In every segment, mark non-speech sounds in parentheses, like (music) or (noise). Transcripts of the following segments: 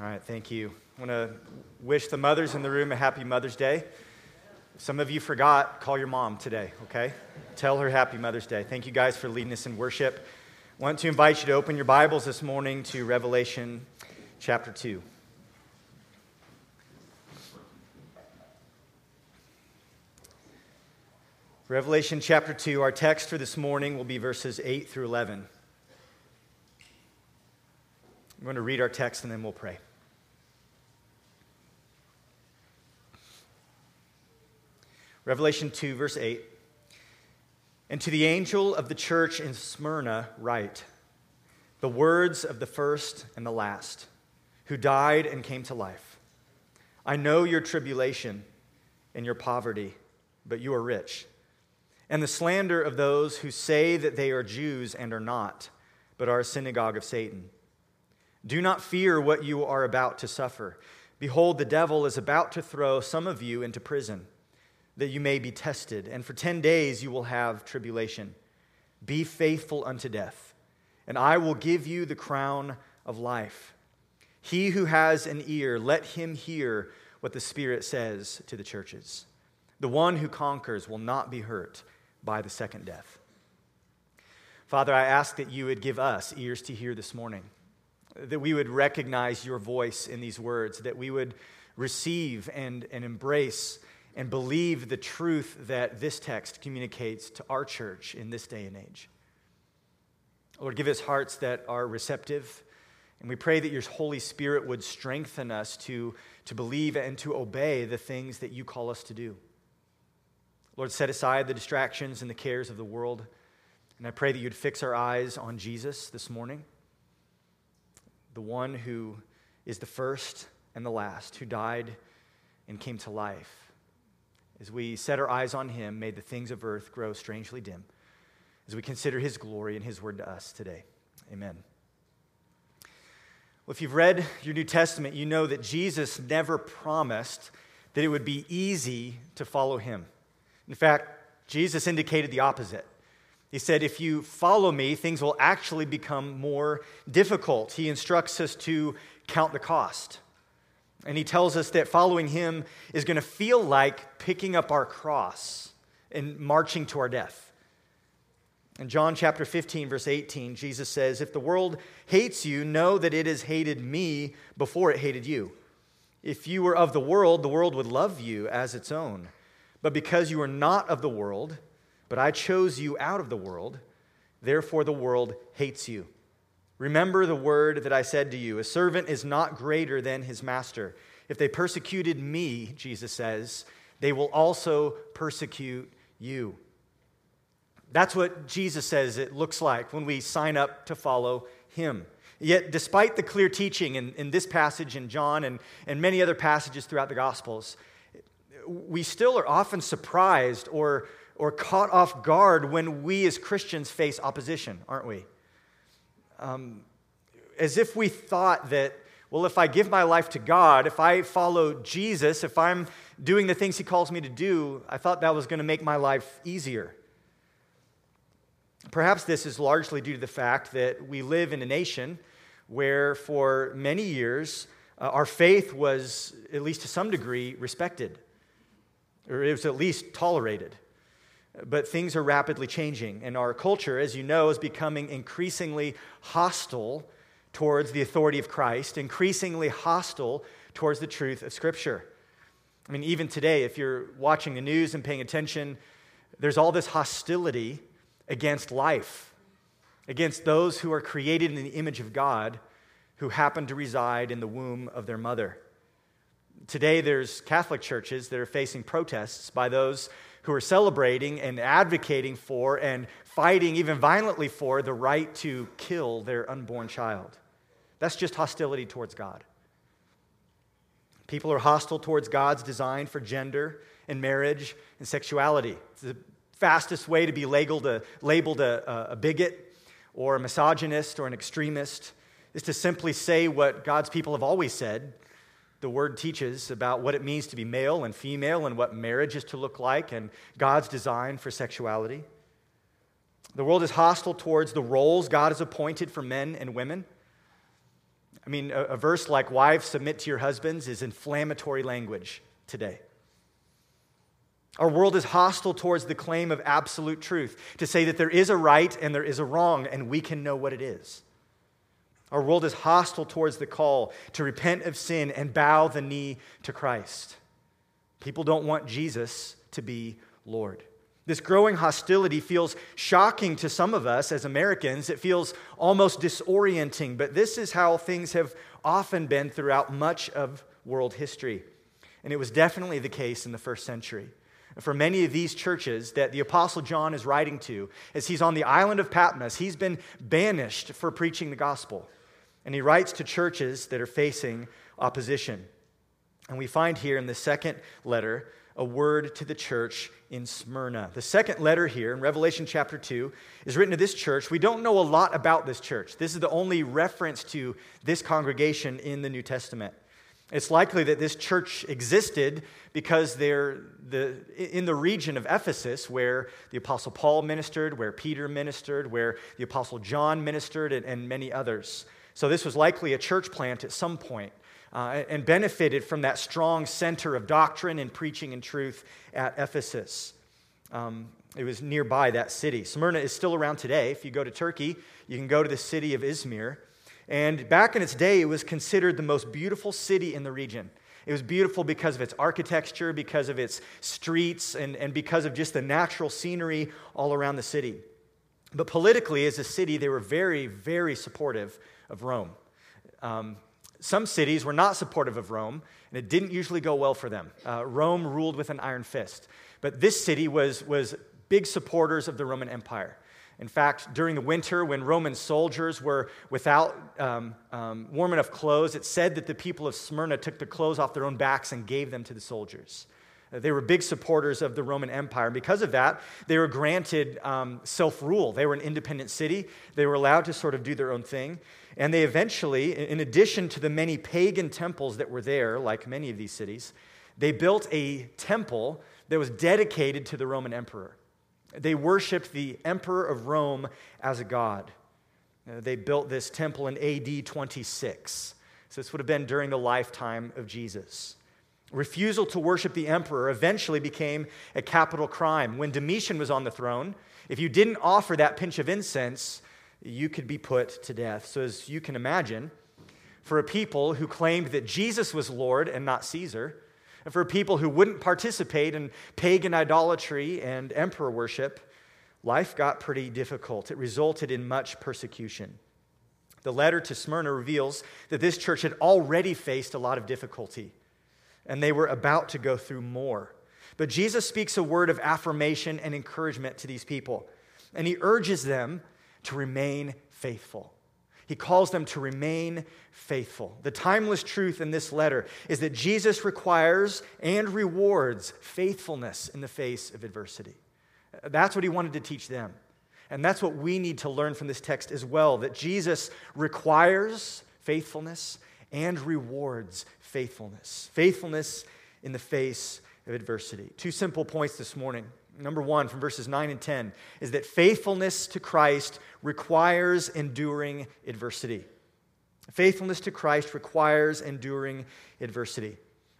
All right, thank you. I want to wish the mothers in the room a happy Mother's Day. Some of you forgot, call your mom today, okay? Tell her happy Mother's Day. Thank you guys for leading us in worship. I want to invite you to open your Bibles this morning to Revelation chapter 2. Revelation chapter 2, our text for this morning will be verses 8 through 11. I'm going to read our text and then we'll pray. Revelation 2, verse 8. And to the angel of the church in Smyrna, write the words of the first and the last, who died and came to life. I know your tribulation and your poverty, but you are rich, and the slander of those who say that they are Jews and are not, but are a synagogue of Satan. Do not fear what you are about to suffer. Behold, the devil is about to throw some of you into prison that you may be tested, and for 10 days you will have tribulation. Be faithful unto death, and I will give you the crown of life. He who has an ear, let him hear what the Spirit says to the churches. The one who conquers will not be hurt by the second death. Father, I ask that you would give us ears to hear this morning, that we would recognize your voice in these words, that we would receive and, and embrace and believe the truth that this text communicates to our church in this day and age. Lord, give us hearts that are receptive. And we pray that your Holy Spirit would strengthen us to, to believe and to obey the things that you call us to do. Lord, set aside the distractions and the cares of the world. And I pray that you'd fix our eyes on Jesus this morning, the one who is the first and the last, who died and came to life as we set our eyes on him, may the things of earth grow strangely dim as we consider his glory and his word to us today. Amen. Well, if you've read your New Testament, you know that Jesus never promised that it would be easy to follow him. In fact, Jesus indicated the opposite. He said, If you follow me, things will actually become more difficult. He instructs us to count the cost. And he tells us that following him is going to feel like picking up our cross and marching to our death. In John chapter 15, verse 18, Jesus says, If the world hates you, know that it has hated me before it hated you. If you were of the world, the world would love you as its own. But because you are not of the world, but I chose you out of the world, therefore the world hates you. Remember the word that I said to you a servant is not greater than his master. If they persecuted me, Jesus says, they will also persecute you. That's what Jesus says it looks like when we sign up to follow him. Yet, despite the clear teaching in, in this passage in John and, and many other passages throughout the Gospels, we still are often surprised or, or caught off guard when we as Christians face opposition, aren't we? Um, as if we thought that, well, if I give my life to God, if I follow Jesus, if I'm doing the things He calls me to do, I thought that was going to make my life easier. Perhaps this is largely due to the fact that we live in a nation where, for many years, uh, our faith was, at least to some degree, respected, or it was at least tolerated. But things are rapidly changing, and our culture, as you know, is becoming increasingly hostile towards the authority of Christ, increasingly hostile towards the truth of Scripture. I mean, even today, if you're watching the news and paying attention, there's all this hostility against life, against those who are created in the image of God who happen to reside in the womb of their mother. Today, there's Catholic churches that are facing protests by those who are celebrating and advocating for and fighting even violently for the right to kill their unborn child. That's just hostility towards God. People are hostile towards God's design for gender and marriage and sexuality. It's the fastest way to be labeled a, labeled a, a bigot or a misogynist or an extremist is to simply say what God's people have always said the word teaches about what it means to be male and female and what marriage is to look like and God's design for sexuality. The world is hostile towards the roles God has appointed for men and women. I mean, a, a verse like, Wives, submit to your husbands, is inflammatory language today. Our world is hostile towards the claim of absolute truth, to say that there is a right and there is a wrong, and we can know what it is. Our world is hostile towards the call to repent of sin and bow the knee to Christ. People don't want Jesus to be Lord. This growing hostility feels shocking to some of us as Americans. It feels almost disorienting, but this is how things have often been throughout much of world history. And it was definitely the case in the first century for many of these churches that the Apostle John is writing to, as he's on the island of Patmos, he's been banished for preaching the gospel. And he writes to churches that are facing opposition. And we find here in the second letter a word to the church in Smyrna. The second letter here in Revelation chapter 2 is written to this church. We don't know a lot about this church. This is the only reference to this congregation in the New Testament. It's likely that this church existed because they're the, in the region of Ephesus where the Apostle Paul ministered, where Peter ministered, where the Apostle John ministered, and, and many others. So this was likely a church plant at some point, uh, and benefited from that strong center of doctrine and preaching and truth at Ephesus. Um, it was nearby that city. Smyrna is still around today. If you go to Turkey, you can go to the city of Izmir. And back in its day, it was considered the most beautiful city in the region. It was beautiful because of its architecture, because of its streets, and, and because of just the natural scenery all around the city. But politically, as a city, they were very, very supportive of Rome. Um, some cities were not supportive of Rome, and it didn't usually go well for them. Uh, Rome ruled with an iron fist. But this city was, was big supporters of the Roman Empire. In fact, during the winter, when Roman soldiers were without um, um, warm enough clothes, it said that the people of Smyrna took the clothes off their own backs and gave them to the soldiers. They were big supporters of the Roman Empire. And because of that, they were granted um, self rule. They were an independent city. They were allowed to sort of do their own thing. And they eventually, in addition to the many pagan temples that were there, like many of these cities, they built a temple that was dedicated to the Roman emperor. They worshiped the emperor of Rome as a god. Uh, they built this temple in AD 26. So this would have been during the lifetime of Jesus. Refusal to worship the emperor eventually became a capital crime. When Domitian was on the throne, if you didn't offer that pinch of incense, you could be put to death. So, as you can imagine, for a people who claimed that Jesus was Lord and not Caesar, and for people who wouldn't participate in pagan idolatry and emperor worship, life got pretty difficult. It resulted in much persecution. The letter to Smyrna reveals that this church had already faced a lot of difficulty, and they were about to go through more. But Jesus speaks a word of affirmation and encouragement to these people, and he urges them to remain faithful. He calls them to remain faithful. The timeless truth in this letter is that Jesus requires and rewards faithfulness in the face of adversity. That's what he wanted to teach them. And that's what we need to learn from this text as well that Jesus requires faithfulness and rewards faithfulness. Faithfulness in the face of adversity. Two simple points this morning number one, from verses 9 and 10, is that faithfulness to Christ requires enduring adversity. Faithfulness to Christ requires enduring adversity.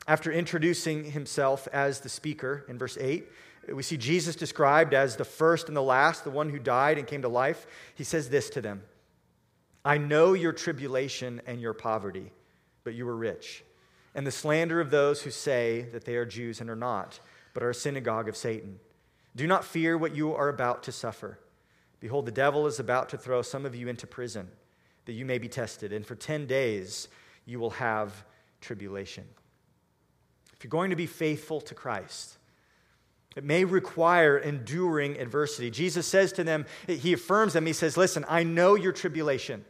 After introducing himself as the speaker in verse 8, we see Jesus described as the first and the last, the one who died and came to life. He says this to them I know your tribulation and your poverty, but you are rich, and the slander of those who say that they are Jews and are not, but are a synagogue of Satan. Do not fear what you are about to suffer. Behold, the devil is about to throw some of you into prison, that you may be tested, and for 10 days you will have tribulation. If you're going to be faithful to Christ, it may require enduring adversity. Jesus says to them, He affirms them, He says, Listen, I know your tribulation.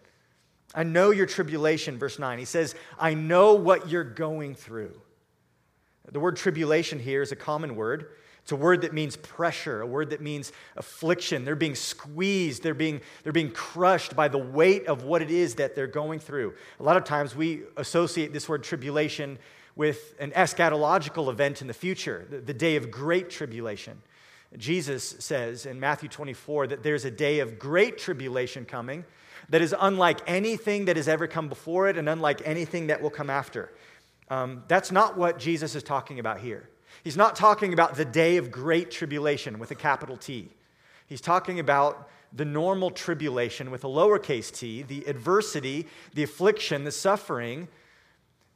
I know your tribulation, verse 9. He says, I know what you're going through. The word tribulation here is a common word. It's a word that means pressure, a word that means affliction. They're being squeezed, they're being, they're being crushed by the weight of what it is that they're going through. A lot of times we associate this word tribulation with an eschatological event in the future, the, the day of great tribulation. Jesus says in Matthew 24 that there's a day of great tribulation coming that is unlike anything that has ever come before it and unlike anything that will come after. Um, that's not what Jesus is talking about here. He's not talking about the day of great tribulation with a capital T. He's talking about the normal tribulation with a lowercase t, the adversity, the affliction, the suffering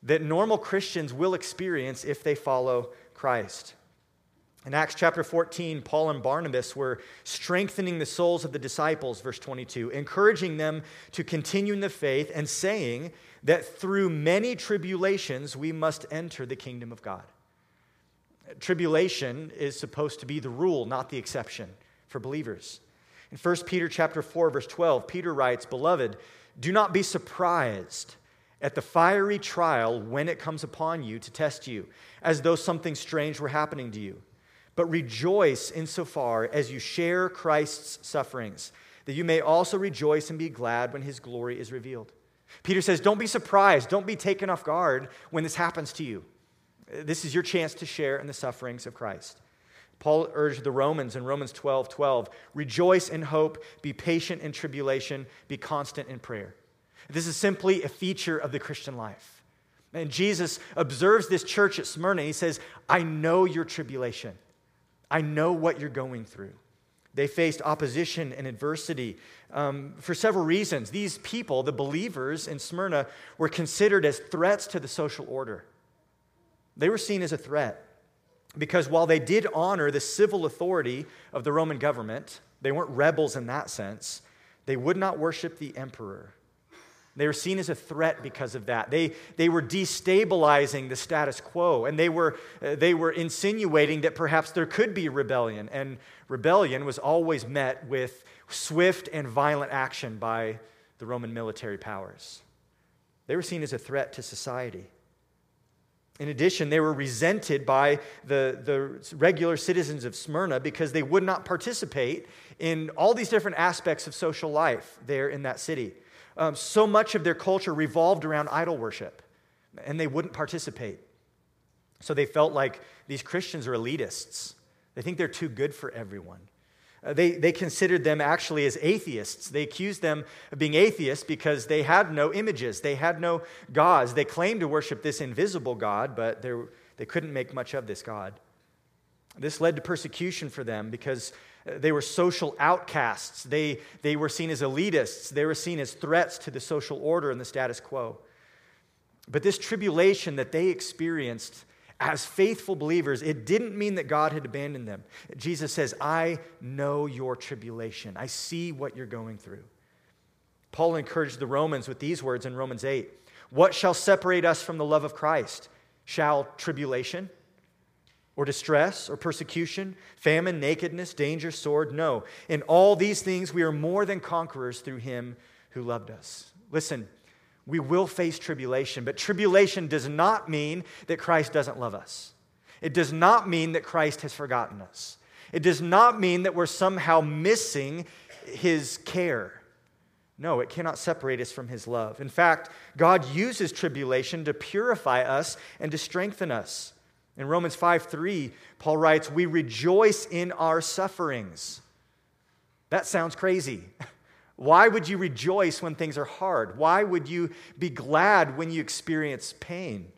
that normal Christians will experience if they follow Christ. In Acts chapter 14, Paul and Barnabas were strengthening the souls of the disciples, verse 22, encouraging them to continue in the faith and saying that through many tribulations we must enter the kingdom of God. Tribulation is supposed to be the rule, not the exception for believers. In 1 Peter chapter 4 verse 12, Peter writes, "Beloved, do not be surprised at the fiery trial when it comes upon you to test you, as though something strange were happening to you." But rejoice insofar as you share Christ's sufferings, that you may also rejoice and be glad when his glory is revealed. Peter says, Don't be surprised, don't be taken off guard when this happens to you. This is your chance to share in the sufferings of Christ. Paul urged the Romans in Romans 12 12, rejoice in hope, be patient in tribulation, be constant in prayer. This is simply a feature of the Christian life. And Jesus observes this church at Smyrna. He says, I know your tribulation. I know what you're going through. They faced opposition and adversity um, for several reasons. These people, the believers in Smyrna, were considered as threats to the social order. They were seen as a threat because while they did honor the civil authority of the Roman government, they weren't rebels in that sense, they would not worship the emperor. They were seen as a threat because of that. They, they were destabilizing the status quo, and they were, uh, they were insinuating that perhaps there could be rebellion. And rebellion was always met with swift and violent action by the Roman military powers. They were seen as a threat to society. In addition, they were resented by the, the regular citizens of Smyrna because they would not participate in all these different aspects of social life there in that city um, so much of their culture revolved around idol worship, and they wouldn't participate. So they felt like these Christians are elitists. They think they're too good for everyone. Uh, they, they considered them actually as atheists. They accused them of being atheists because they had no images, they had no gods. They claimed to worship this invisible God, but they couldn't make much of this God. This led to persecution for them because they were social outcasts. They, they were seen as elitists. They were seen as threats to the social order and the status quo. But this tribulation that they experienced as faithful believers, it didn't mean that God had abandoned them. Jesus says, I know your tribulation. I see what you're going through. Paul encouraged the Romans with these words in Romans 8 What shall separate us from the love of Christ? Shall tribulation? Or distress or persecution, famine, nakedness, danger, sword. No. In all these things, we are more than conquerors through him who loved us. Listen, we will face tribulation, but tribulation does not mean that Christ doesn't love us. It does not mean that Christ has forgotten us. It does not mean that we're somehow missing his care. No, it cannot separate us from his love. In fact, God uses tribulation to purify us and to strengthen us. In Romans 5 3, Paul writes, We rejoice in our sufferings. That sounds crazy. (laughs) Why would you rejoice when things are hard? Why would you be glad when you experience pain?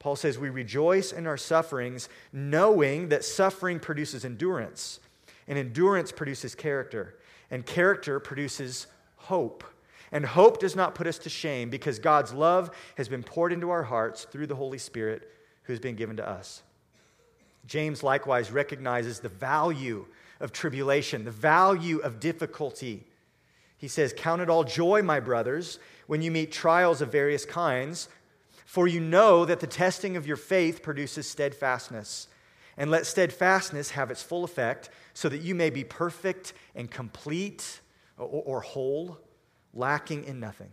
Paul says, We rejoice in our sufferings, knowing that suffering produces endurance, and endurance produces character, and character produces hope. And hope does not put us to shame because God's love has been poured into our hearts through the Holy Spirit who's been given to us. James likewise recognizes the value of tribulation, the value of difficulty. He says, Count it all joy, my brothers, when you meet trials of various kinds, for you know that the testing of your faith produces steadfastness. And let steadfastness have its full effect, so that you may be perfect and complete or, whole, lacking in nothing.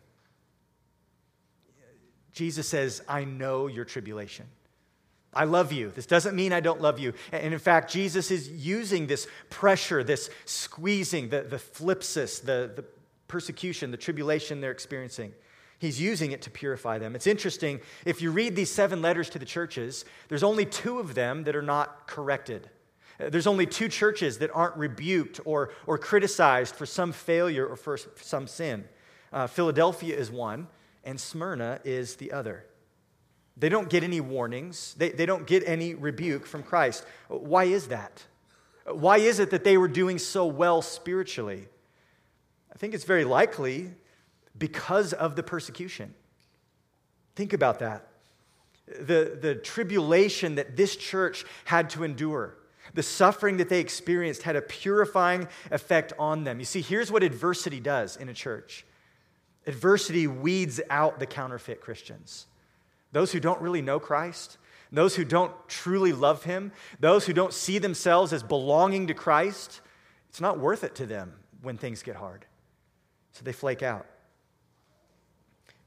Jesus says, I know your tribulation. I love you. This doesn't mean I don't love you. And in fact, Jesus is using this pressure, this squeezing, the, the thlipsis, the, the persecution, the tribulation they're experiencing. He's using it to purify them. It's interesting, if you read these seven letters to the churches, there's only two of them that are not corrected. There's only two churches that aren't rebuked or, or criticized for some failure or for some sin. Uh, Philadelphia is one, and Smyrna is the other. They don't get any warnings, they, they don't get any rebuke from Christ. Why is that? Why is it that they were doing so well spiritually? I think it's very likely because of the persecution. Think about that. The, the tribulation that this church had to endure, the suffering that they experienced had a purifying effect on them. You see, here's what adversity does in a church adversity weeds out the counterfeit Christians. Those who don't really know Christ, those who don't truly love Him, those who don't see themselves as belonging to Christ, it's not worth it to them when things get hard. So they flake out.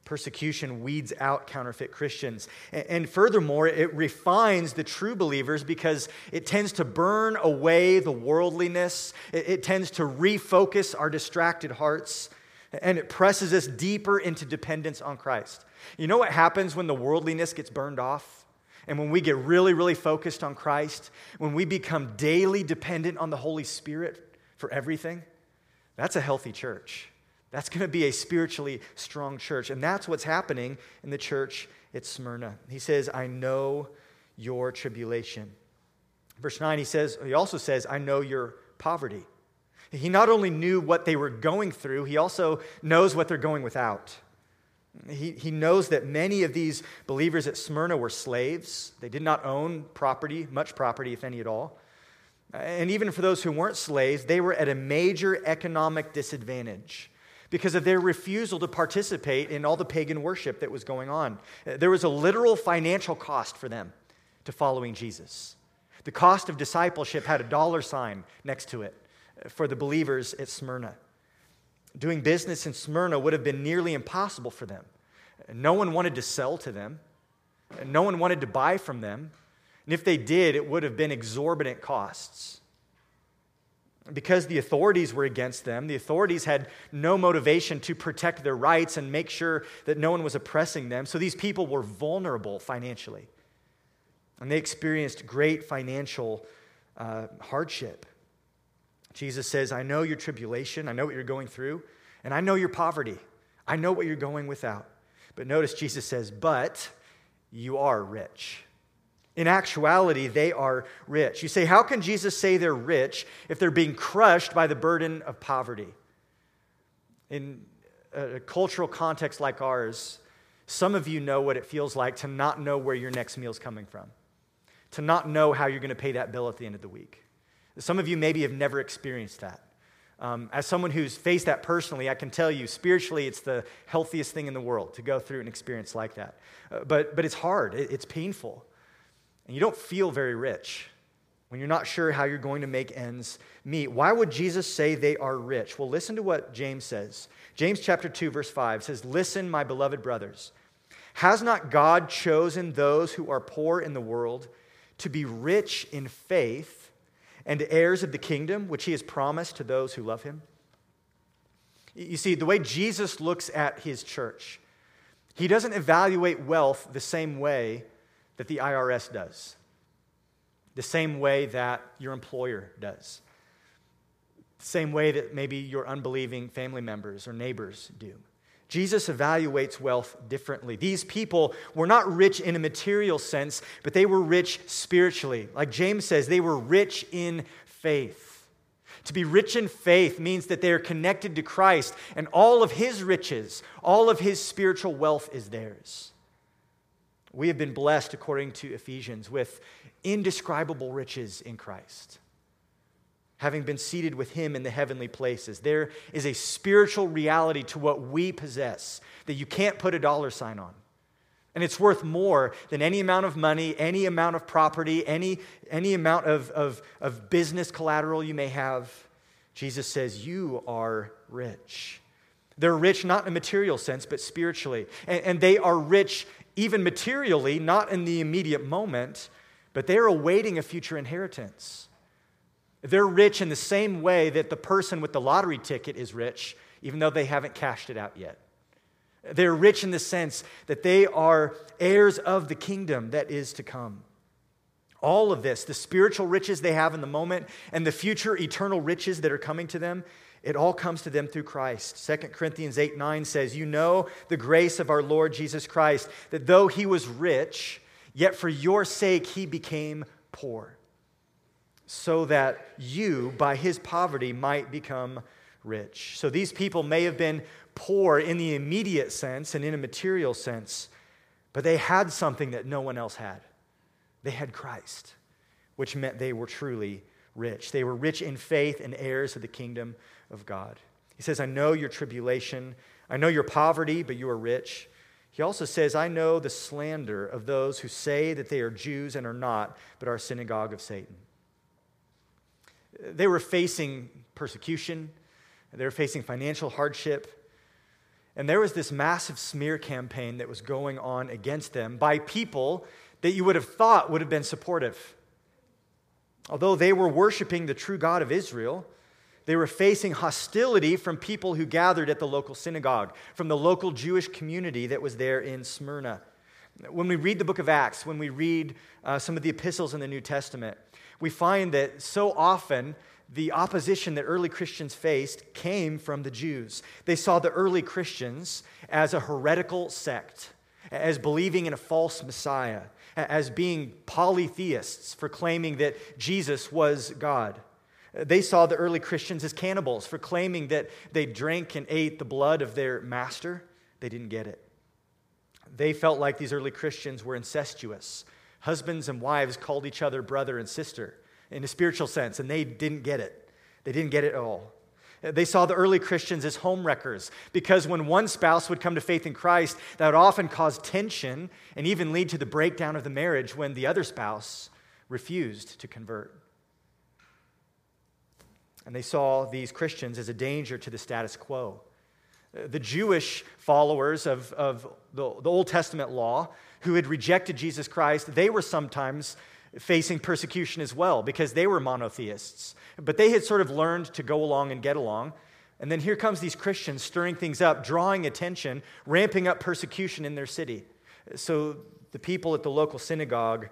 Persecution weeds out counterfeit Christians. And furthermore, it refines the true believers because it tends to burn away the worldliness. It tends to refocus our distracted hearts. And it presses us deeper into dependence on Christ. You know what happens when the worldliness gets burned off? And when we get really, really focused on Christ, when we become daily dependent on the Holy Spirit for everything, that's a healthy church. That's going to be a spiritually strong church. And that's what's happening in the church at Smyrna. He says, I know your tribulation. Verse 9, he says, he also says, I know your poverty. He not only knew what they were going through, he also knows what they're going without. He, he knows that many of these believers at Smyrna were slaves. They did not own property, much property, if any at all. And even for those who weren't slaves, they were at a major economic disadvantage because of their refusal to participate in all the pagan worship that was going on. There was a literal financial cost for them to following Jesus. The cost of discipleship had a dollar sign next to it for the believers at Smyrna. Doing business in Smyrna would have been nearly impossible for them. No one wanted to sell to them, no one wanted to buy from them. And if they did, it would have been exorbitant costs. Because the authorities were against them, the authorities had no motivation to protect their rights and make sure that no one was oppressing them. So these people were vulnerable financially. And they experienced great financial uh, hardship. Jesus says, I know your tribulation, I know what you're going through, and I know your poverty. I know what you're going without. But notice Jesus says, But you are rich. In actuality, they are rich. You say, How can Jesus say they're rich if they're being crushed by the burden of poverty? In a cultural context like ours, some of you know what it feels like to not know where your next meal is coming from, to not know how you're going to pay that bill at the end of the week. Some of you maybe have never experienced that. Um, as someone who's faced that personally, I can tell you spiritually, it's the healthiest thing in the world to go through an experience like that. Uh, but, but it's hard, it, it's painful. And you don't feel very rich when you're not sure how you're going to make ends meet. Why would Jesus say they are rich? Well, listen to what James says. James chapter 2, verse 5 says, Listen, my beloved brothers. Has not God chosen those who are poor in the world to be rich in faith? And heirs of the kingdom which he has promised to those who love him? You see, the way Jesus looks at his church, he doesn't evaluate wealth the same way that the IRS does, the same way that your employer does, the same way that maybe your unbelieving family members or neighbors do. Jesus evaluates wealth differently. These people were not rich in a material sense, but they were rich spiritually. Like James says, they were rich in faith. To be rich in faith means that they are connected to Christ, and all of his riches, all of his spiritual wealth is theirs. We have been blessed, according to Ephesians, with indescribable riches in Christ having been seated with him in the heavenly places. There is a spiritual reality to what we possess that you can't put a dollar sign on. And it's worth more than any amount of money, any amount of property, any, any amount of, of, of business collateral you may have. Jesus says, You are rich. They're rich not in a material sense, but spiritually. And, and they are rich even materially, not in the immediate moment, but they are awaiting a future inheritance. They're rich in the same way that the person with the lottery ticket is rich, even though they haven't cashed it out yet. They're rich in the sense that they are heirs of the kingdom that is to come. All of this, the spiritual riches they have in the moment and the future eternal riches that are coming to them, It all comes to them through Christ. 2 Corinthians 8 9 says, You know the grace of our Lord Jesus Christ, that though he was rich, yet for your sake he became poor, so that you, by his poverty, might become rich. So these people may have been poor in the immediate sense and in a material sense, but they had something that no one else had. They had Christ, which meant they were truly rich. They were rich in faith and heirs of the kingdom of God. He says, I know your tribulation. I know your poverty, but you are rich. He also says, I know the slander of those who say that they are Jews and are not, but are a synagogue of Satan. They were facing persecution, they were facing financial hardship. And there was this massive smear campaign that was going on against them by people that you would have thought would have been supportive. Although they were worshiping the true God of Israel, they were facing hostility from people who gathered at the local synagogue, from the local Jewish community that was there in Smyrna. When we read the book of Acts, when we read uh, some of the epistles in the New Testament, we find that so often the opposition that early Christians faced came from the Jews. They saw the early Christians as a heretical sect, as believing in a false Messiah, as being polytheists for claiming that Jesus was God. They saw the early Christians as cannibals for claiming that they drank and ate the blood of their master. They didn't get it. They felt like these early Christians were incestuous. Husbands and wives called each other brother and sister in a spiritual sense, and they didn't get it. They didn't get it at all. They saw the early Christians as homewreckers because when one spouse would come to faith in Christ, that would often cause tension and even lead to the breakdown of the marriage when the other spouse refused to convert. And they saw these Christians as a danger to the status quo. The Jewish followers of, of the, the Old Testament law who had rejected Jesus Christ, they were sometimes facing persecution as well because they were monotheists. But they had sort of learned to go along and get along. And then here comes these Christians stirring things up, drawing attention, ramping up persecution in their city. So the people at the local synagogue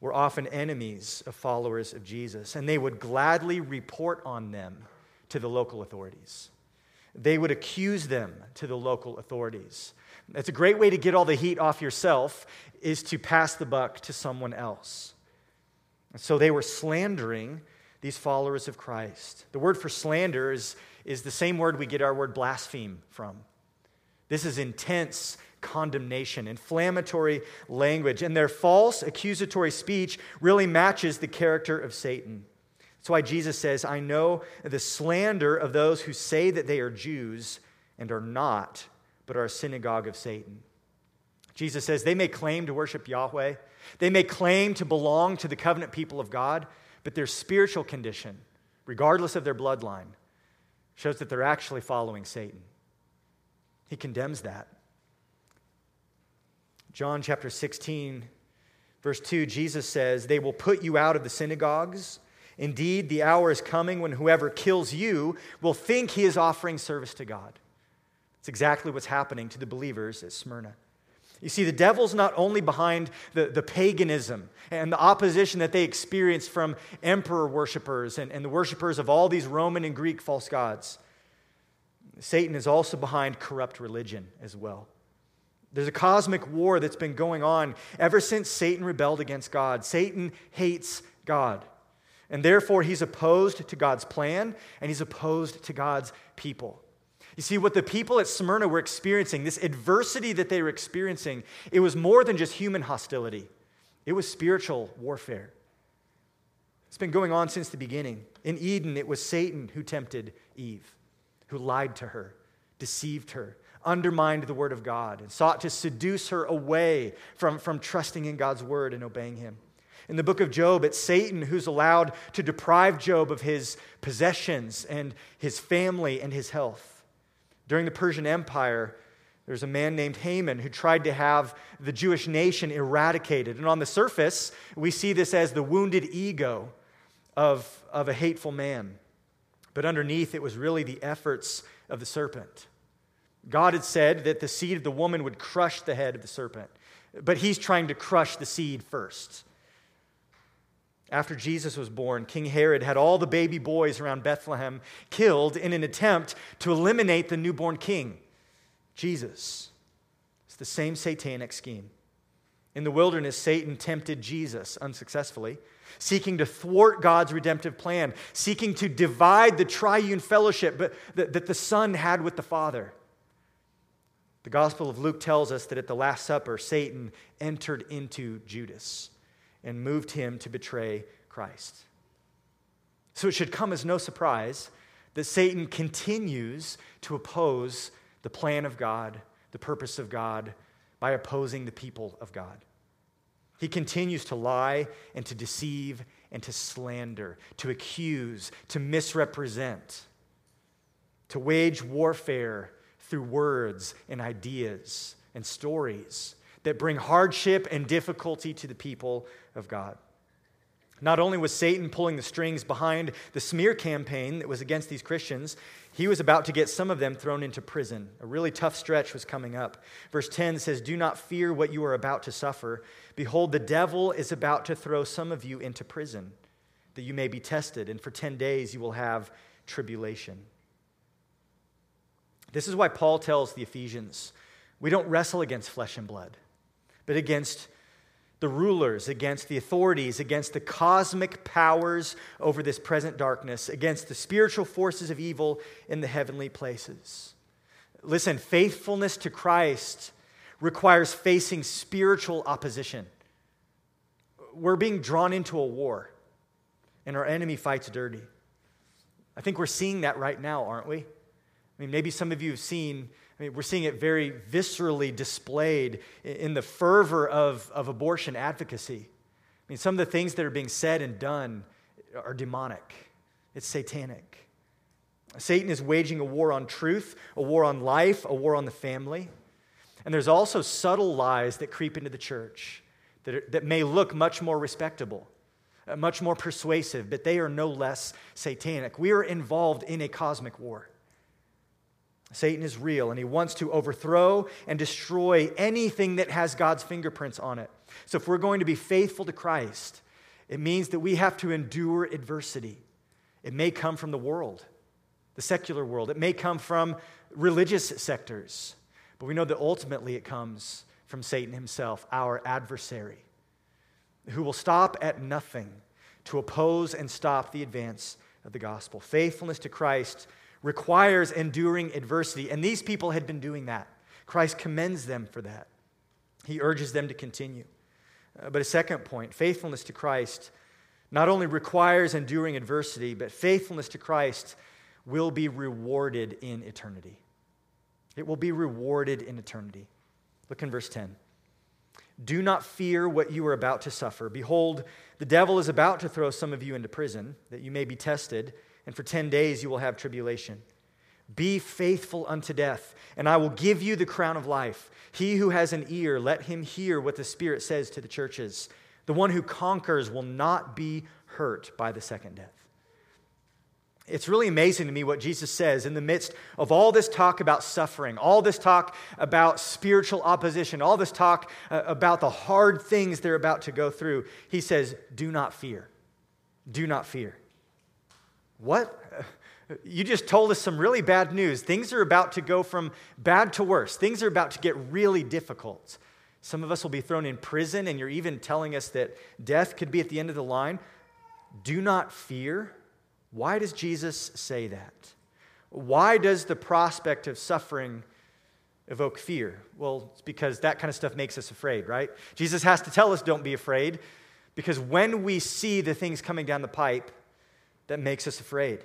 were often enemies of followers of Jesus, and they would gladly report on them to the local authorities. They would accuse them to the local authorities. It's a great way to get all the heat off yourself is to pass the buck to someone else. So they were slandering these followers of Christ. The word for slander is, is the same word we get our word blaspheme from. This is intense condemnation, inflammatory language, and their false accusatory speech really matches the character of Satan. That's why Jesus says, I know the slander of those who say that they are Jews and are not, but are a synagogue of Satan. Jesus says they may claim to worship Yahweh, they may claim to belong to the covenant people of God, but their spiritual condition, regardless of their bloodline, shows that they're actually following Satan. He condemns that. John chapter 16, verse 2, Jesus says, They will put you out of the synagogues. Indeed, the hour is coming when whoever kills you will think he is offering service to God. It's exactly what's happening to the believers at Smyrna. You see, the devil's not only behind the, the paganism and the opposition that they experienced from emperor worshippers and, and the worshippers of all these Roman and Greek false gods. Satan is also behind corrupt religion as well. There's a cosmic war that's been going on ever since Satan rebelled against God. Satan hates God. And therefore, he's opposed to God's plan and he's opposed to God's people. You see, what the people at Smyrna were experiencing, this adversity that they were experiencing, it was more than just human hostility, it was spiritual warfare. It's been going on since the beginning. In Eden, it was Satan who tempted Eve, who lied to her, deceived her, undermined the word of God, and sought to seduce her away from, from trusting in God's word and obeying him. In the book of Job, it's Satan who's allowed to deprive Job of his possessions and his family and his health. During the Persian Empire, there's a man named Haman who tried to have the Jewish nation eradicated. And on the surface, we see this as the wounded ego of, of a hateful man. But underneath, it was really the efforts of the serpent. God had said that the seed of the woman would crush the head of the serpent, but he's trying to crush the seed first. After Jesus was born, King Herod had all the baby boys around Bethlehem killed in an attempt to eliminate the newborn king, Jesus. It's the same satanic scheme. In the wilderness, Satan tempted Jesus unsuccessfully, seeking to thwart God's redemptive plan, seeking to divide the triune fellowship that the Son had with the Father. The Gospel of Luke tells us that at the Last Supper, Satan entered into Judas and moved him to betray Christ. So it should come as no surprise that Satan continues to oppose the plan of God, the purpose of God, by opposing the people of God. He continues to lie and to deceive and to slander, to accuse, to misrepresent, to wage warfare through words and ideas and stories that bring hardship and difficulty to the people of God. Not only was Satan pulling the strings behind the smear campaign that was against these Christians, he was about to get some of them thrown into prison. A really tough stretch was coming up. Verse 10 says, Do not fear what you are about to suffer. Behold, the devil is about to throw some of you into prison, that you may be tested, and for 10 days you will have tribulation. This is why Paul tells the Ephesians we don't wrestle against flesh and blood, but against the rulers, against the authorities, against the cosmic powers over this present darkness, against the spiritual forces of evil in the heavenly places. Listen, faithfulness to Christ requires facing spiritual opposition. We're being drawn into a war, and our enemy fights dirty. I think we're seeing that right now, aren't we? I mean, maybe some of you have seen, I mean, we're seeing it very viscerally displayed in the fervor of, of abortion advocacy. I mean, some of the things that are being said and done are demonic, it's satanic. Satan is waging a war on truth, a war on life, a war on the family. And there's also subtle lies that creep into the church that, are, that may look much more respectable, uh, much more persuasive, but they are no less satanic. We are involved in a cosmic war. Satan is real and he wants to overthrow and destroy anything that has God's fingerprints on it. So, if we're going to be faithful to Christ, it means that we have to endure adversity. It may come from the world, the secular world, it may come from religious sectors, but we know that ultimately it comes from Satan himself, our adversary, who will stop at nothing to oppose and stop the advance of the gospel. Faithfulness to Christ requires enduring adversity. And these people had been doing that. Christ commends them for that. He urges them to continue. Uh, but a second point faithfulness to Christ not only requires enduring adversity, but faithfulness to Christ will be rewarded in eternity. It will be rewarded in eternity. Look in verse 10. Do not fear what you are about to suffer. Behold, the devil is about to throw some of you into prison, that you may be tested and for 10 days you will have tribulation. Be faithful unto death, and I will give you the crown of life. He who has an ear, let him hear what the Spirit says to the churches. The one who conquers will not be hurt by the second death. It's really amazing to me what Jesus says in the midst of all this talk about suffering, all this talk about spiritual opposition, all this talk uh, about the hard things they're about to go through. He says, Do not fear. Do not fear. What? You just told us some really bad news. Things are about to go from bad to worse. Things are about to get really difficult. Some of us will be thrown in prison, and you're even telling us that death could be at the end of the line. Do not fear. Why does Jesus say that? Why does the prospect of suffering evoke fear? Well, it's because that kind of stuff makes us afraid, right? Jesus has to tell us don't be afraid because when we see the things coming down the pipe, that makes us afraid.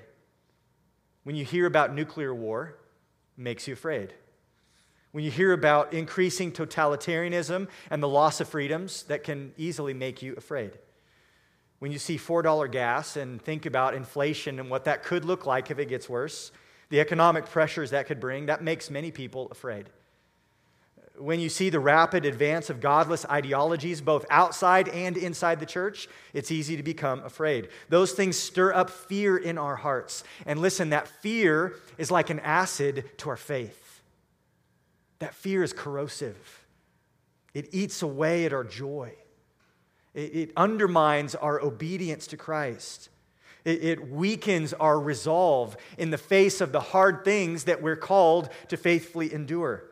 When you hear about nuclear war, makes you afraid. When you hear about increasing totalitarianism and the loss of freedoms, that can easily make you afraid. When you see $4 gas and think about inflation and what that could look like if it gets worse, the economic pressures that could bring, that makes many people afraid when you see the rapid advance of godless ideologies, both outside and inside the church, it's easy to become afraid. Those things stir up fear in our hearts. And listen, that fear is like an acid to our faith. That fear is corrosive, it eats away at our joy. It, it undermines our obedience to Christ. It, it weakens our resolve in the face of the hard things that we're called to faithfully endure.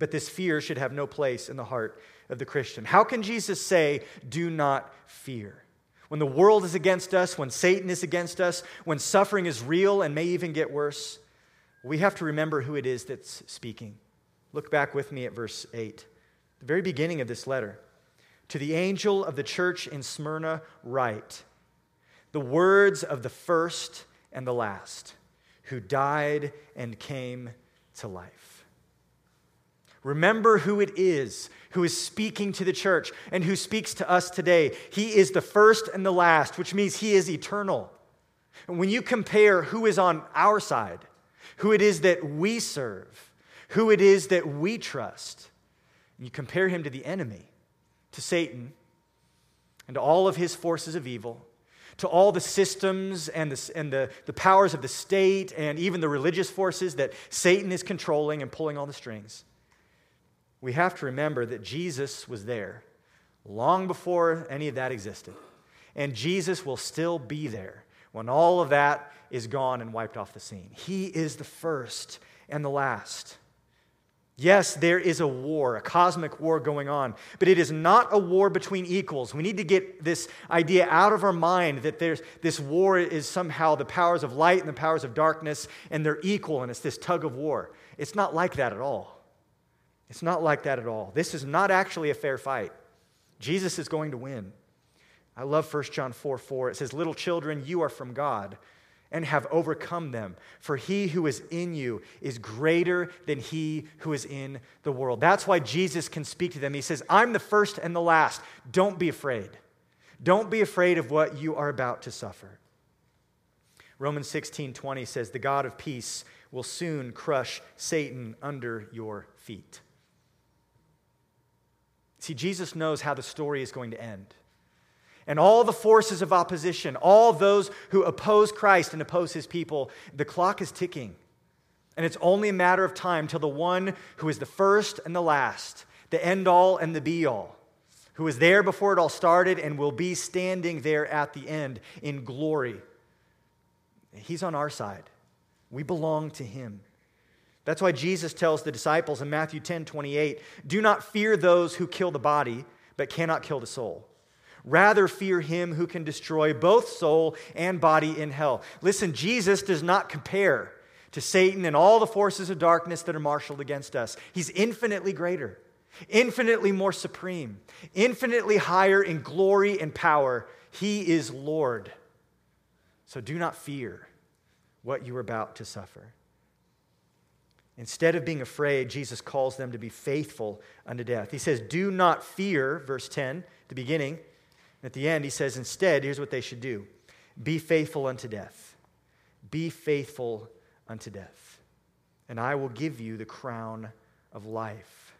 But this fear should have no place in the heart of the Christian. How can Jesus say, Do not fear? When the world is against us, when Satan is against us, when suffering is real and may even get worse, we have to remember who it is that's speaking. Look back with me at verse 8, the very beginning of this letter. To the angel of the church in Smyrna, write the words of the first and the last, who died and came to life. Remember who it is who is speaking to the church and who speaks to us today. He is the first and the last, which means he is eternal. And when you compare who is on our side, who it is that we serve, who it is that we trust, and you compare him to the enemy, to Satan, and to all of his forces of evil, to all the systems and, the, and the, the powers of the state and even the religious forces that Satan is controlling and pulling all the strings we have to remember that Jesus was there long before any of that existed. And Jesus will still be there when all of that is gone and wiped off the scene. He is the first and the last. Yes, there is a war, a cosmic war going on, but it is not a war between equals. We need to get this idea out of our mind that there's, this war is somehow the powers of light and the powers of darkness, and they're equal, and it's this tug of war. It's not like that at all. It's not like that at all. This is not actually a fair fight. Jesus is going to win. I love 1 John 4 4. It says, Little children, you are from God and have overcome them. For he who is in you is greater than he who is in the world. That's why Jesus can speak to them. He says, I'm the first and the last. Don't be afraid. Don't be afraid of what you are about to suffer. Romans 16 20 says, The God of peace will soon crush Satan under your feet. See, Jesus knows how the story is going to end. And all the forces of opposition, all those who oppose Christ and oppose his people, the clock is ticking. And it's only a matter of time till the one who is the first and the last, the end all and the be all, who was there before it all started and will be standing there at the end in glory. He's on our side. We belong to him. That's why Jesus tells the disciples in Matthew 10 28, do not fear those who kill the body, but cannot kill the soul. Rather, fear him who can destroy both soul and body in hell. Listen, Jesus does not compare to Satan and all the forces of darkness that are marshaled against us. He's infinitely greater, infinitely more supreme, infinitely higher in glory and power. He is Lord. So do not fear what you are about to suffer. Instead of being afraid, Jesus calls them to be faithful unto death. He says, Do not fear, verse 10, the beginning. At the end, he says, Instead, here's what they should do be faithful unto death. Be faithful unto death. And I will give you the crown of life.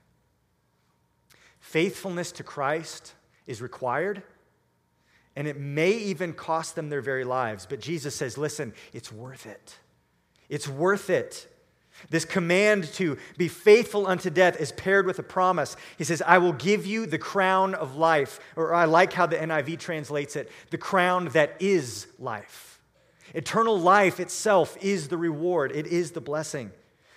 Faithfulness to Christ is required, and it may even cost them their very lives. But Jesus says, Listen, it's worth it. It's worth it. This command to be faithful unto death is paired with a promise. He says, I will give you the crown of life. Or I like how the NIV translates it the crown that is life. Eternal life itself is the reward, it is the blessing.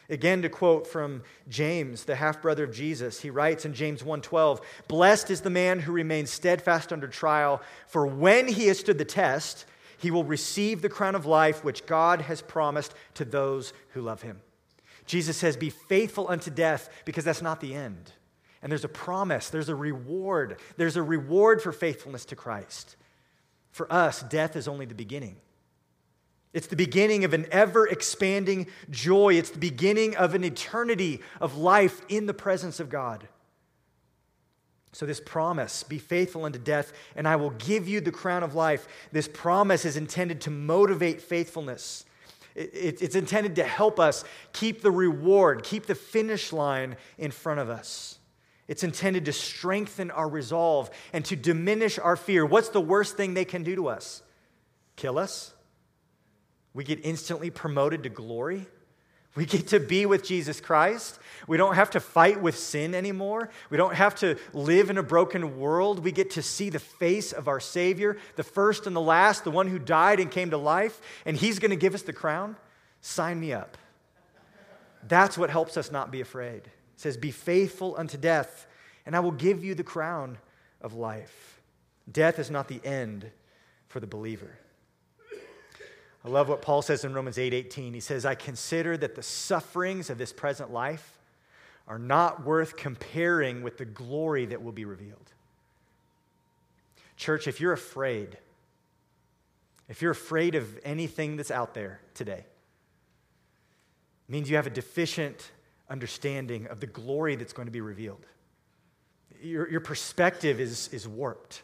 Again, to quote from James, the half brother of Jesus, he writes in James 1:12, "Blessed is the man who remains steadfast under trial, for when he has stood the test, he will receive the crown of life which God has promised to those who love him." Jesus says, Be faithful unto death because that's not the end. And there's a promise, there's a reward. There's a reward for faithfulness to Christ. For us, death is only the beginning. It's the beginning of an ever expanding joy. It's the beginning of an eternity of life in the presence of God. So, this promise, be faithful unto death, and I will give you the crown of life, this promise is intended to motivate faithfulness it's intended to help us keep the reward, keep the finish line in front of us. It's intended to strengthen our resolve and to diminish our fear. What's the worst thing they can do to us? Kill us? We get instantly promoted to glory? We get to be with Jesus Christ. We don't have to fight with sin anymore. We don't have to live in a broken world. We get to see the face of our Savior, the first and the last, the one who died and came to life, and He's going to give us the crown. Sign me up. That's what helps us not be afraid. It says, Be faithful unto death, and I will give you the crown of life. Death is not the end for the believer. I love what Paul says in Romans 8 18. He says, I consider that the sufferings of this present life are not worth comparing with the glory that will be revealed. Church, if you're afraid, if you're afraid of anything that's out there today, means you have a deficient understanding of the glory that's going to be revealed. Your, your perspective is, is warped.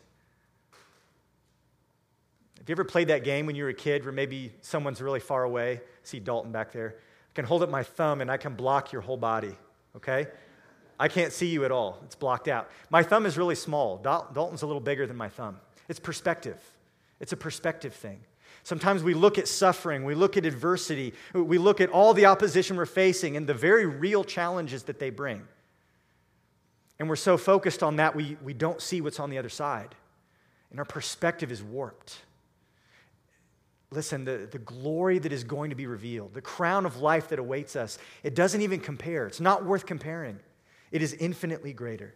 You ever played that game when you were a kid where maybe someone's really far away? I see Dalton back there. I can hold up my thumb and I can block your whole body, okay? I can't see you at all. It's blocked out. My thumb is really small. Dalton's a little bigger than my thumb. It's perspective, it's a perspective thing. Sometimes we look at suffering, we look at adversity, we look at all the opposition we're facing and the very real challenges that they bring. And we're so focused on that, we, we don't see what's on the other side. And our perspective is warped. Listen, the, the glory that is going to be revealed, the crown of life that awaits us, it doesn't even compare. It's not worth comparing, it is infinitely greater.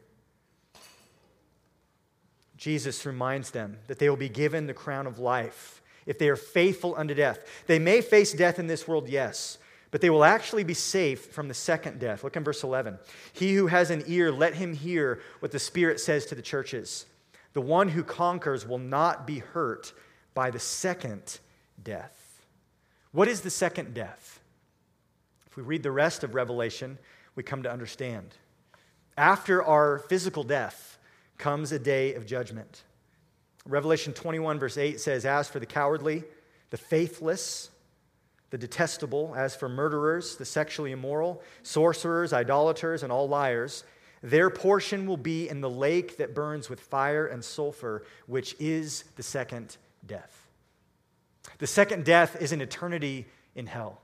Jesus reminds them that they will be given the crown of life if they are faithful unto death. They may face death in this world, yes, but they will actually be safe from the second death. Look in verse 11. He who has an ear, let him hear what the Spirit says to the churches. The one who conquers will not be hurt by the second death. What is the second death? If we read the rest of Revelation, we come to understand. After our physical death comes a day of judgment. Revelation 21, verse 8 says, As for the cowardly, the faithless, the detestable, as for murderers, the sexually immoral, sorcerers, idolaters, and all liars, their portion will be in the lake that burns with fire and sulfur, which is the second death. The second death is an eternity in hell,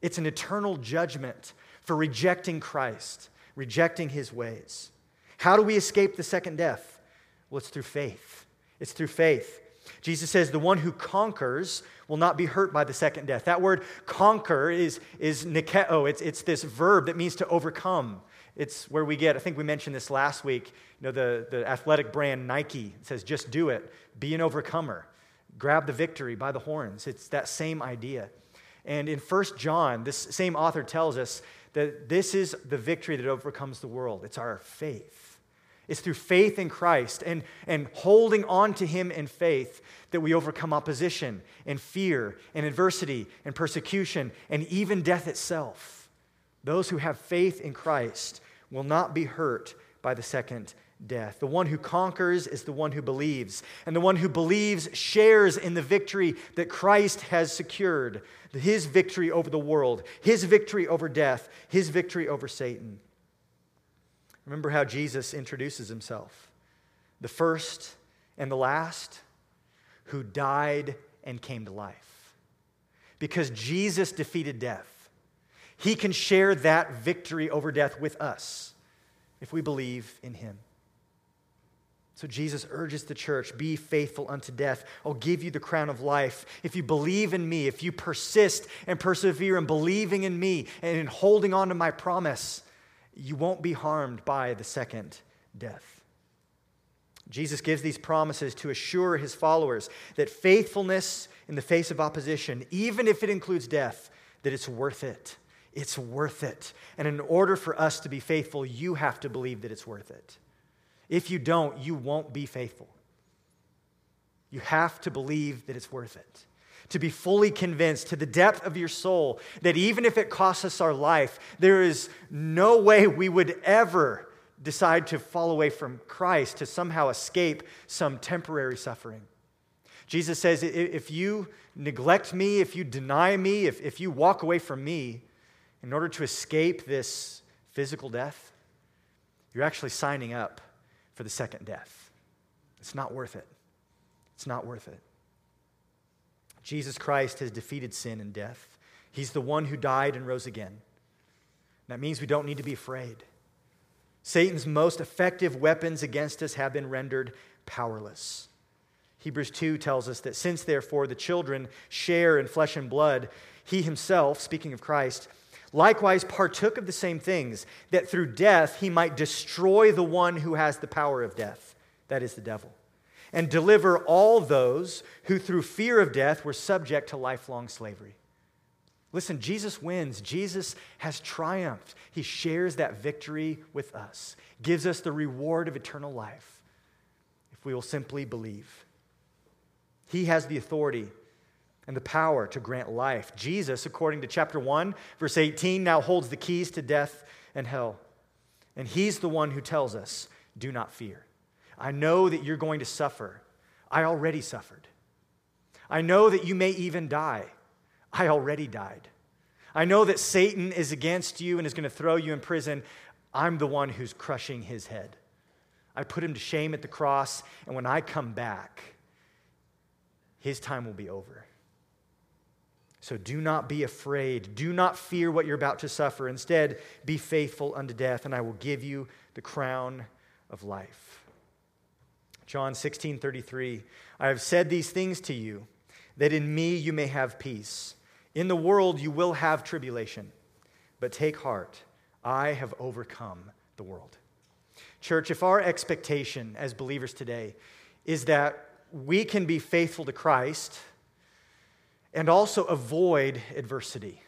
it's an eternal judgment for rejecting Christ, rejecting his ways. How do we escape the second death? Well, it's through faith. It's through faith. Jesus says, The one who conquers will not be hurt by the second death. That word conquer is, is nikeo. Oh, it's, it's this verb that means to overcome. It's where we get, I think we mentioned this last week, you know, the, the athletic brand Nike says, just do it, be an overcomer, grab the victory by the horns. It's that same idea. And in 1 John, this same author tells us that this is the victory that overcomes the world. It's our faith. It's through faith in Christ and, and holding on to Him in faith that we overcome opposition and fear and adversity and persecution and even death itself. Those who have faith in Christ will not be hurt by the second death. The one who conquers is the one who believes, and the one who believes shares in the victory that Christ has secured his victory over the world, his victory over death, his victory over Satan. Remember how Jesus introduces himself the first and the last who died and came to life. Because Jesus defeated death, he can share that victory over death with us if we believe in him. So Jesus urges the church be faithful unto death. I'll give you the crown of life. If you believe in me, if you persist and persevere in believing in me and in holding on to my promise, you won't be harmed by the second death. Jesus gives these promises to assure his followers that faithfulness in the face of opposition, even if it includes death, that it's worth it. It's worth it. And in order for us to be faithful, you have to believe that it's worth it. If you don't, you won't be faithful. You have to believe that it's worth it to be fully convinced to the depth of your soul that even if it costs us our life, there is no way we would ever decide to fall away from Christ to somehow escape some temporary suffering. Jesus says, if you neglect me, if you deny me, if, if you walk away from me in order to escape this physical death, you're actually signing up for the second death. It's not worth it. It's not worth it. Jesus Christ has defeated sin and death. He's the one who died and rose again. That means we don't need to be afraid. Satan's most effective weapons against us have been rendered powerless. Hebrews 2 tells us that since, therefore, the children share in flesh and blood, he himself, speaking of Christ, likewise partook of the same things, that through death he might destroy the one who has the power of death, that is, the devil, and deliver all those who through fear of death were subject to lifelong slavery. Listen, Jesus wins. Jesus has triumphed. He shares that victory with us, gives us the reward of eternal life if we will simply believe. He has the authority and the power to grant life. Jesus, according to chapter 1, verse 18, now holds the keys to death and hell. And he's the one who tells us, do not fear. I know that you're going to suffer. I already suffered. I know that you may even die. I already died. I know that Satan is against you and is going to throw you in prison. I'm the one who's crushing his head. I put him to shame at the cross, and when I come back, his time will be over. So do not be afraid. Do not fear what you're about to suffer. Instead, be faithful unto death, and I will give you the crown of life. John 16 33. I have said these things to you, that in me you may have peace. In the world you will have tribulation, but take heart. I have overcome the world. Church, if our expectation as believers today is that we can be faithful to Christ and also avoid adversity.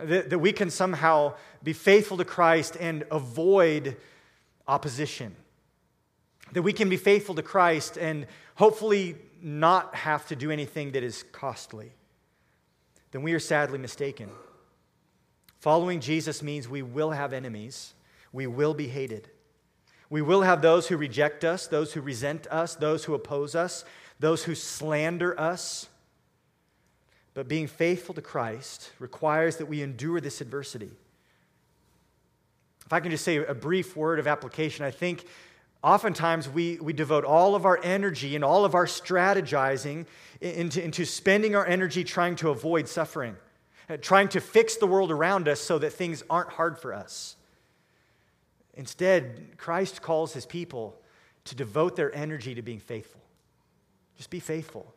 That, that we can somehow be faithful to Christ and avoid opposition. That we can be faithful to Christ and hopefully not have to do anything that is costly. Then we are sadly mistaken. Following Jesus means we will have enemies, we will be hated. We will have those who reject us, those who resent us, those who oppose us, those who slander us. But being faithful to Christ requires that we endure this adversity. If I can just say a brief word of application, I think oftentimes we, we devote all of our energy and all of our strategizing into, into spending our energy trying to avoid suffering, uh, trying to fix the world around us so that things aren't hard for us. Instead, Christ calls his people to devote their energy to being faithful. Just be faithful.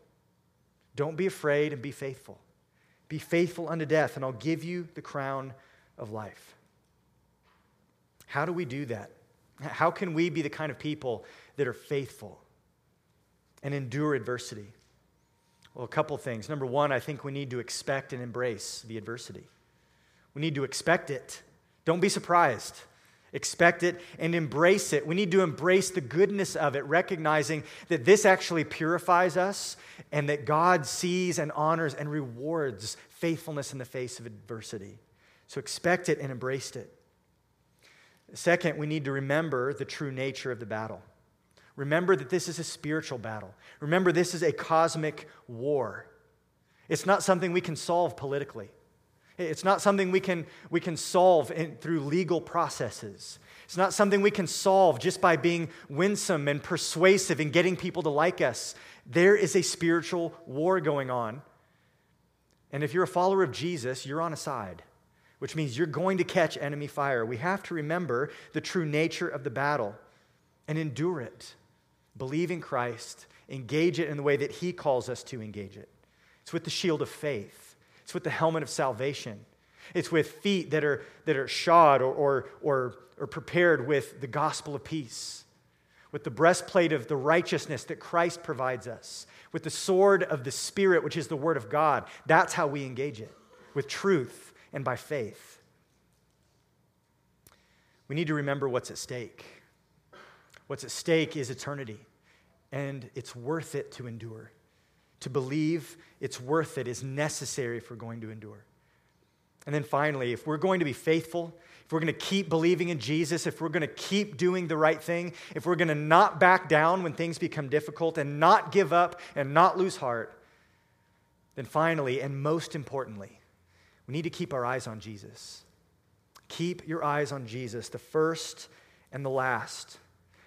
Don't be afraid and be faithful. Be faithful unto death, and I'll give you the crown of life. How do we do that? How can we be the kind of people that are faithful and endure adversity? Well, a couple things. Number one, I think we need to expect and embrace the adversity. We need to expect it. Don't be surprised. Expect it and embrace it. We need to embrace the goodness of it, recognizing that this actually purifies us and that God sees and honors and rewards faithfulness in the face of adversity. So expect it and embrace it. Second, we need to remember the true nature of the battle. Remember that this is a spiritual battle. Remember, this is a cosmic war. It's not something we can solve politically. It's not something we can, we can solve in, through legal processes. It's not something we can solve just by being winsome and persuasive and getting people to like us. There is a spiritual war going on. And if you're a follower of Jesus, you're on a side, which means you're going to catch enemy fire. We have to remember the true nature of the battle and endure it. Believe in Christ, engage it in the way that He calls us to engage it. It's with the shield of faith. It's with the helmet of salvation. It's with feet that are, that are shod or, or, or, or prepared with the gospel of peace, with the breastplate of the righteousness that Christ provides us, with the sword of the Spirit, which is the word of God. That's how we engage it, with truth and by faith. We need to remember what's at stake. What's at stake is eternity, and it's worth it to endure. To believe it's worth it is necessary if we're going to endure. And then finally, if we're going to be faithful, if we're going to keep believing in Jesus, if we're going to keep doing the right thing, if we're going to not back down when things become difficult and not give up and not lose heart, then finally, and most importantly, we need to keep our eyes on Jesus. Keep your eyes on Jesus, the first and the last,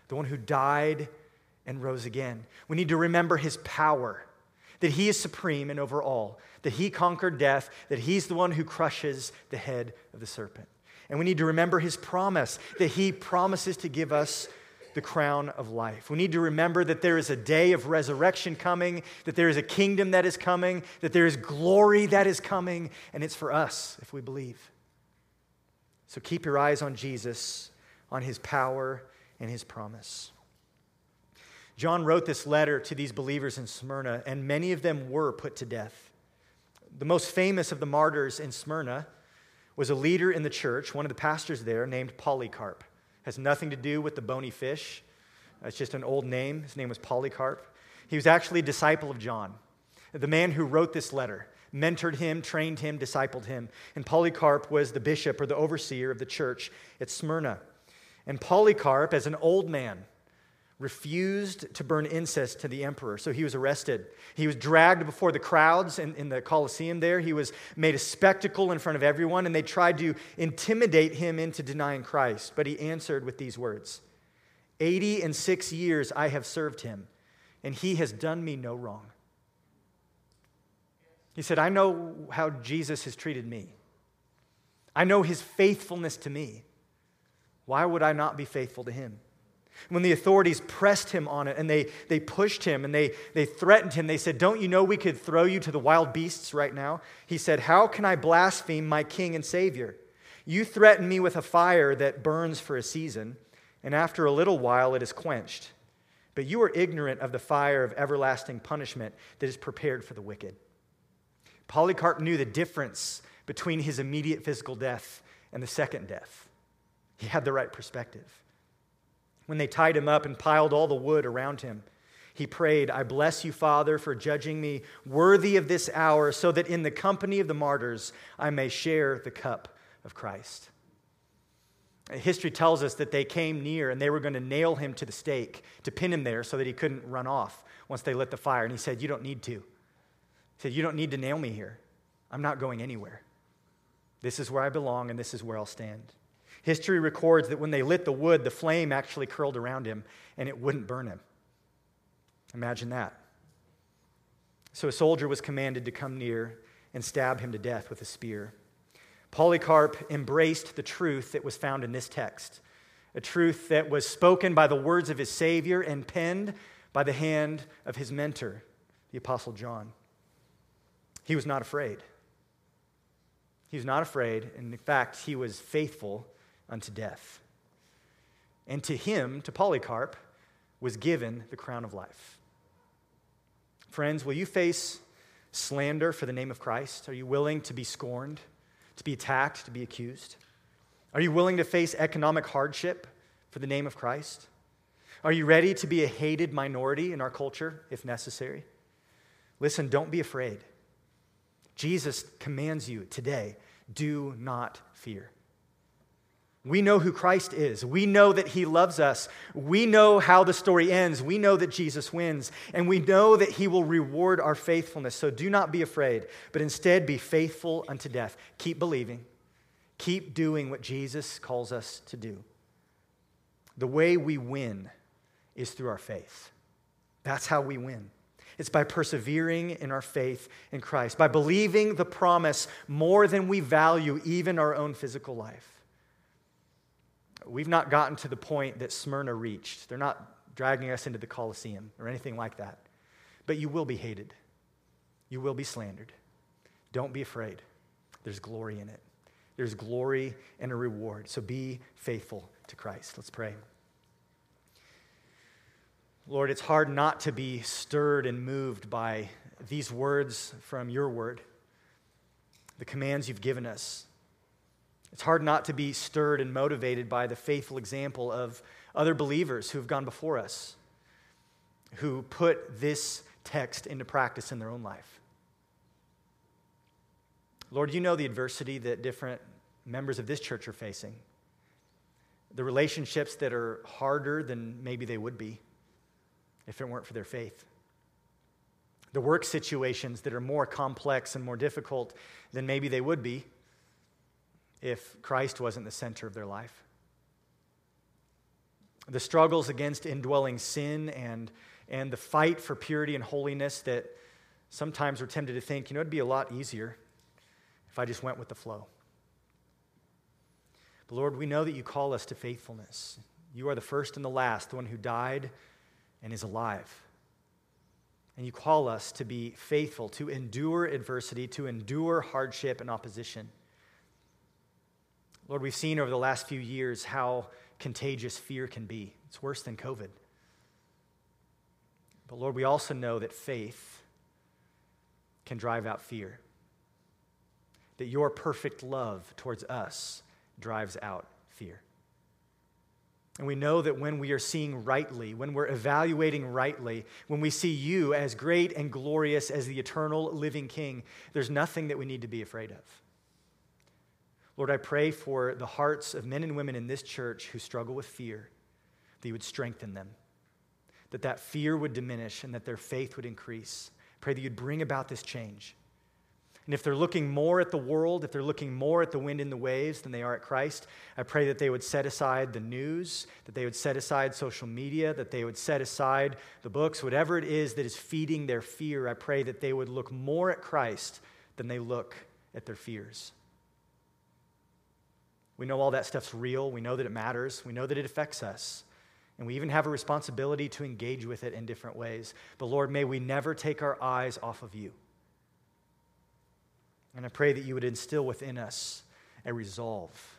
the one who died and rose again. We need to remember his power that he is supreme and over all, that he conquered death, that he's the one who crushes the head of the serpent. And we need to remember his promise that he promises to give us the crown of life. We need to remember that there is a day of resurrection coming, that there is a kingdom that is coming, that there is glory that is coming, and it's for us if we believe. So keep your eyes on Jesus, on his power, and his promise. John wrote this letter to these believers in Smyrna, and many of them were put to death. The most famous of the martyrs in Smyrna was a leader in the church, one of the pastors there, named Polycarp. Has nothing to do with the bony fish. It's just an old name. His name was Polycarp. He was actually a disciple of John, the man who wrote this letter, mentored him, trained him, discipled him. And Polycarp was the bishop or the overseer of the church at Smyrna. And Polycarp, as an old man, refused to burn incense to the emperor, so he was arrested. He was dragged before the crowds in, in, the Colosseum there. He was made a spectacle in front of everyone, and they tried to intimidate him into denying Christ. But he answered with these words Eighty and six years I have served him, and he has done me no wrong. He said, I know how Jesus has treated me. I know his faithfulness to me. Why would I not be faithful to him? When the authorities pressed him on it and they, they pushed him and they, they threatened him, they said, Don't you know we could throw you to the wild beasts right now? He said, How can I blaspheme my king and savior? You threaten me with a fire that burns for a season, and after a little while it is quenched. But you are ignorant of the fire of everlasting punishment that is prepared for the wicked. Polycarp knew the difference between his immediate physical death and the second death. He had the right perspective. When they tied him up and piled all the wood around him, he prayed, I bless you, Father, for judging me worthy of this hour, so that in the company of the martyrs I may share the cup of Christ. History tells us that they came near and they were going to nail him to the stake to pin him there so that he couldn't run off once they lit the fire. And he said, You don't need to. He said, You don't need to nail me here. I'm not going anywhere. This is where I belong and this is where I'll stand. History records that when they lit the wood, the flame actually curled around him and it wouldn't burn him. Imagine that. So a soldier was commanded to come near and stab him to death with a spear. Polycarp embraced the truth that was found in this text, a truth that was spoken by the words of his Savior and penned by the hand of his mentor, the Apostle John. He was not afraid. He was not afraid, and in fact, he was faithful unto death. And to him, to Polycarp, was given the crown of life. Friends, will you face slander for the name of Christ? Are you willing to be scorned, to be attacked, to be accused? Are you willing to face economic hardship for the name of Christ? Are you ready to be a hated minority in our culture if necessary? Listen, don't be afraid. Jesus commands you today do not fear. We know who Christ is. We know that he loves us. We know how the story ends. We know that Jesus wins. And we know that he will reward our faithfulness. So do not be afraid, but instead be faithful unto death. Keep believing. Keep doing what Jesus calls us to do. The way we win is through our faith. That's how we win. It's by persevering in our faith in Christ, by believing the promise more than we value even our own physical life. We've not gotten to the point that Smyrna reached. They're not dragging us into the Colosseum or anything like that. But you will be hated, you will be slandered. Don't be afraid. There's glory in it. There's glory and a reward. So be faithful to Christ. Let's pray. Lord, it's hard not to be stirred and moved by these words from your word, the commands you've given us. It's hard not to be stirred and motivated by the faithful example of other believers who have gone before us, who put this text into practice in their own life. Lord, you know the adversity that different members of this church are facing, the relationships that are harder than maybe they would be if it weren't for their faith. The work situations that are more complex and more difficult than maybe they would be if Christ wasn't the center of their life. The struggles against indwelling sin and, and the fight for purity and holiness that Sometimes we're tempted to think, you know, it'd be a lot easier if I just went with the flow. But Lord, we know that you call us to faithfulness. You are the first and the last, the one who died and is alive. And you call us to be faithful, to endure adversity, to endure hardship and opposition. Lord, we've seen over the last few years how contagious fear can be. It's worse than COVID. But Lord, we also know that faith can drive out fear, that your perfect love towards us drives out fear. And we know that when we are seeing rightly, when we're evaluating rightly, when we see you as great and glorious as the eternal living King, there's nothing that we need to be afraid of. Lord, I pray for the hearts of men and women in this church who struggle with fear, that you would strengthen them, that that fear would diminish and that their faith would increase. Pray that you'd bring about this change. And if they're looking more at the world, if they're looking more at the wind and the waves than they are at Christ, I pray that they would set aside the news, that they would set aside social media, that they would set aside the books, whatever it is that is feeding their fear. I pray that they would look more at Christ than they look at their fears. We know all that stuff's real. We know that it matters. We know that it affects us. And we even have a responsibility to engage with it in different ways. But Lord, may we never take our eyes off of you. And I pray that you would instill within us a resolve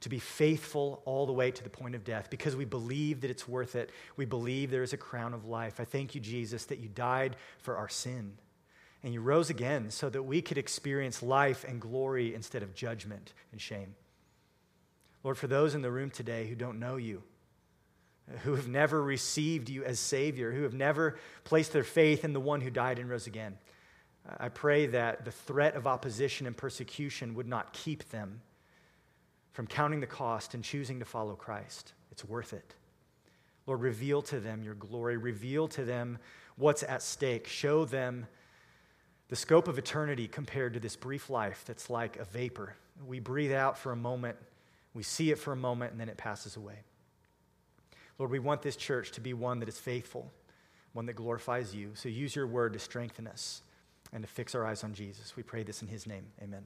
to be faithful all the way to the point of death because we believe that it's worth it. We believe there is a crown of life. I thank you, Jesus, that you died for our sin and you rose again so that we could experience life and glory instead of judgment and shame. Lord, for those in the room today who don't know you, who have never received you as Savior, who have never placed their faith in the one who died and rose again, I pray that the threat of opposition and persecution would not keep them from counting the cost and choosing to follow Christ. It's worth it. Lord, reveal to them your glory. Reveal to them what's at stake. Show them the scope of eternity compared to this brief life that's like a vapor. We breathe out for a moment, we see it for a moment, and then it passes away. Lord, we want this church to be one that is faithful, one that glorifies you. So use your word to strengthen us and to fix our eyes on Jesus. We pray this in his name. Amen.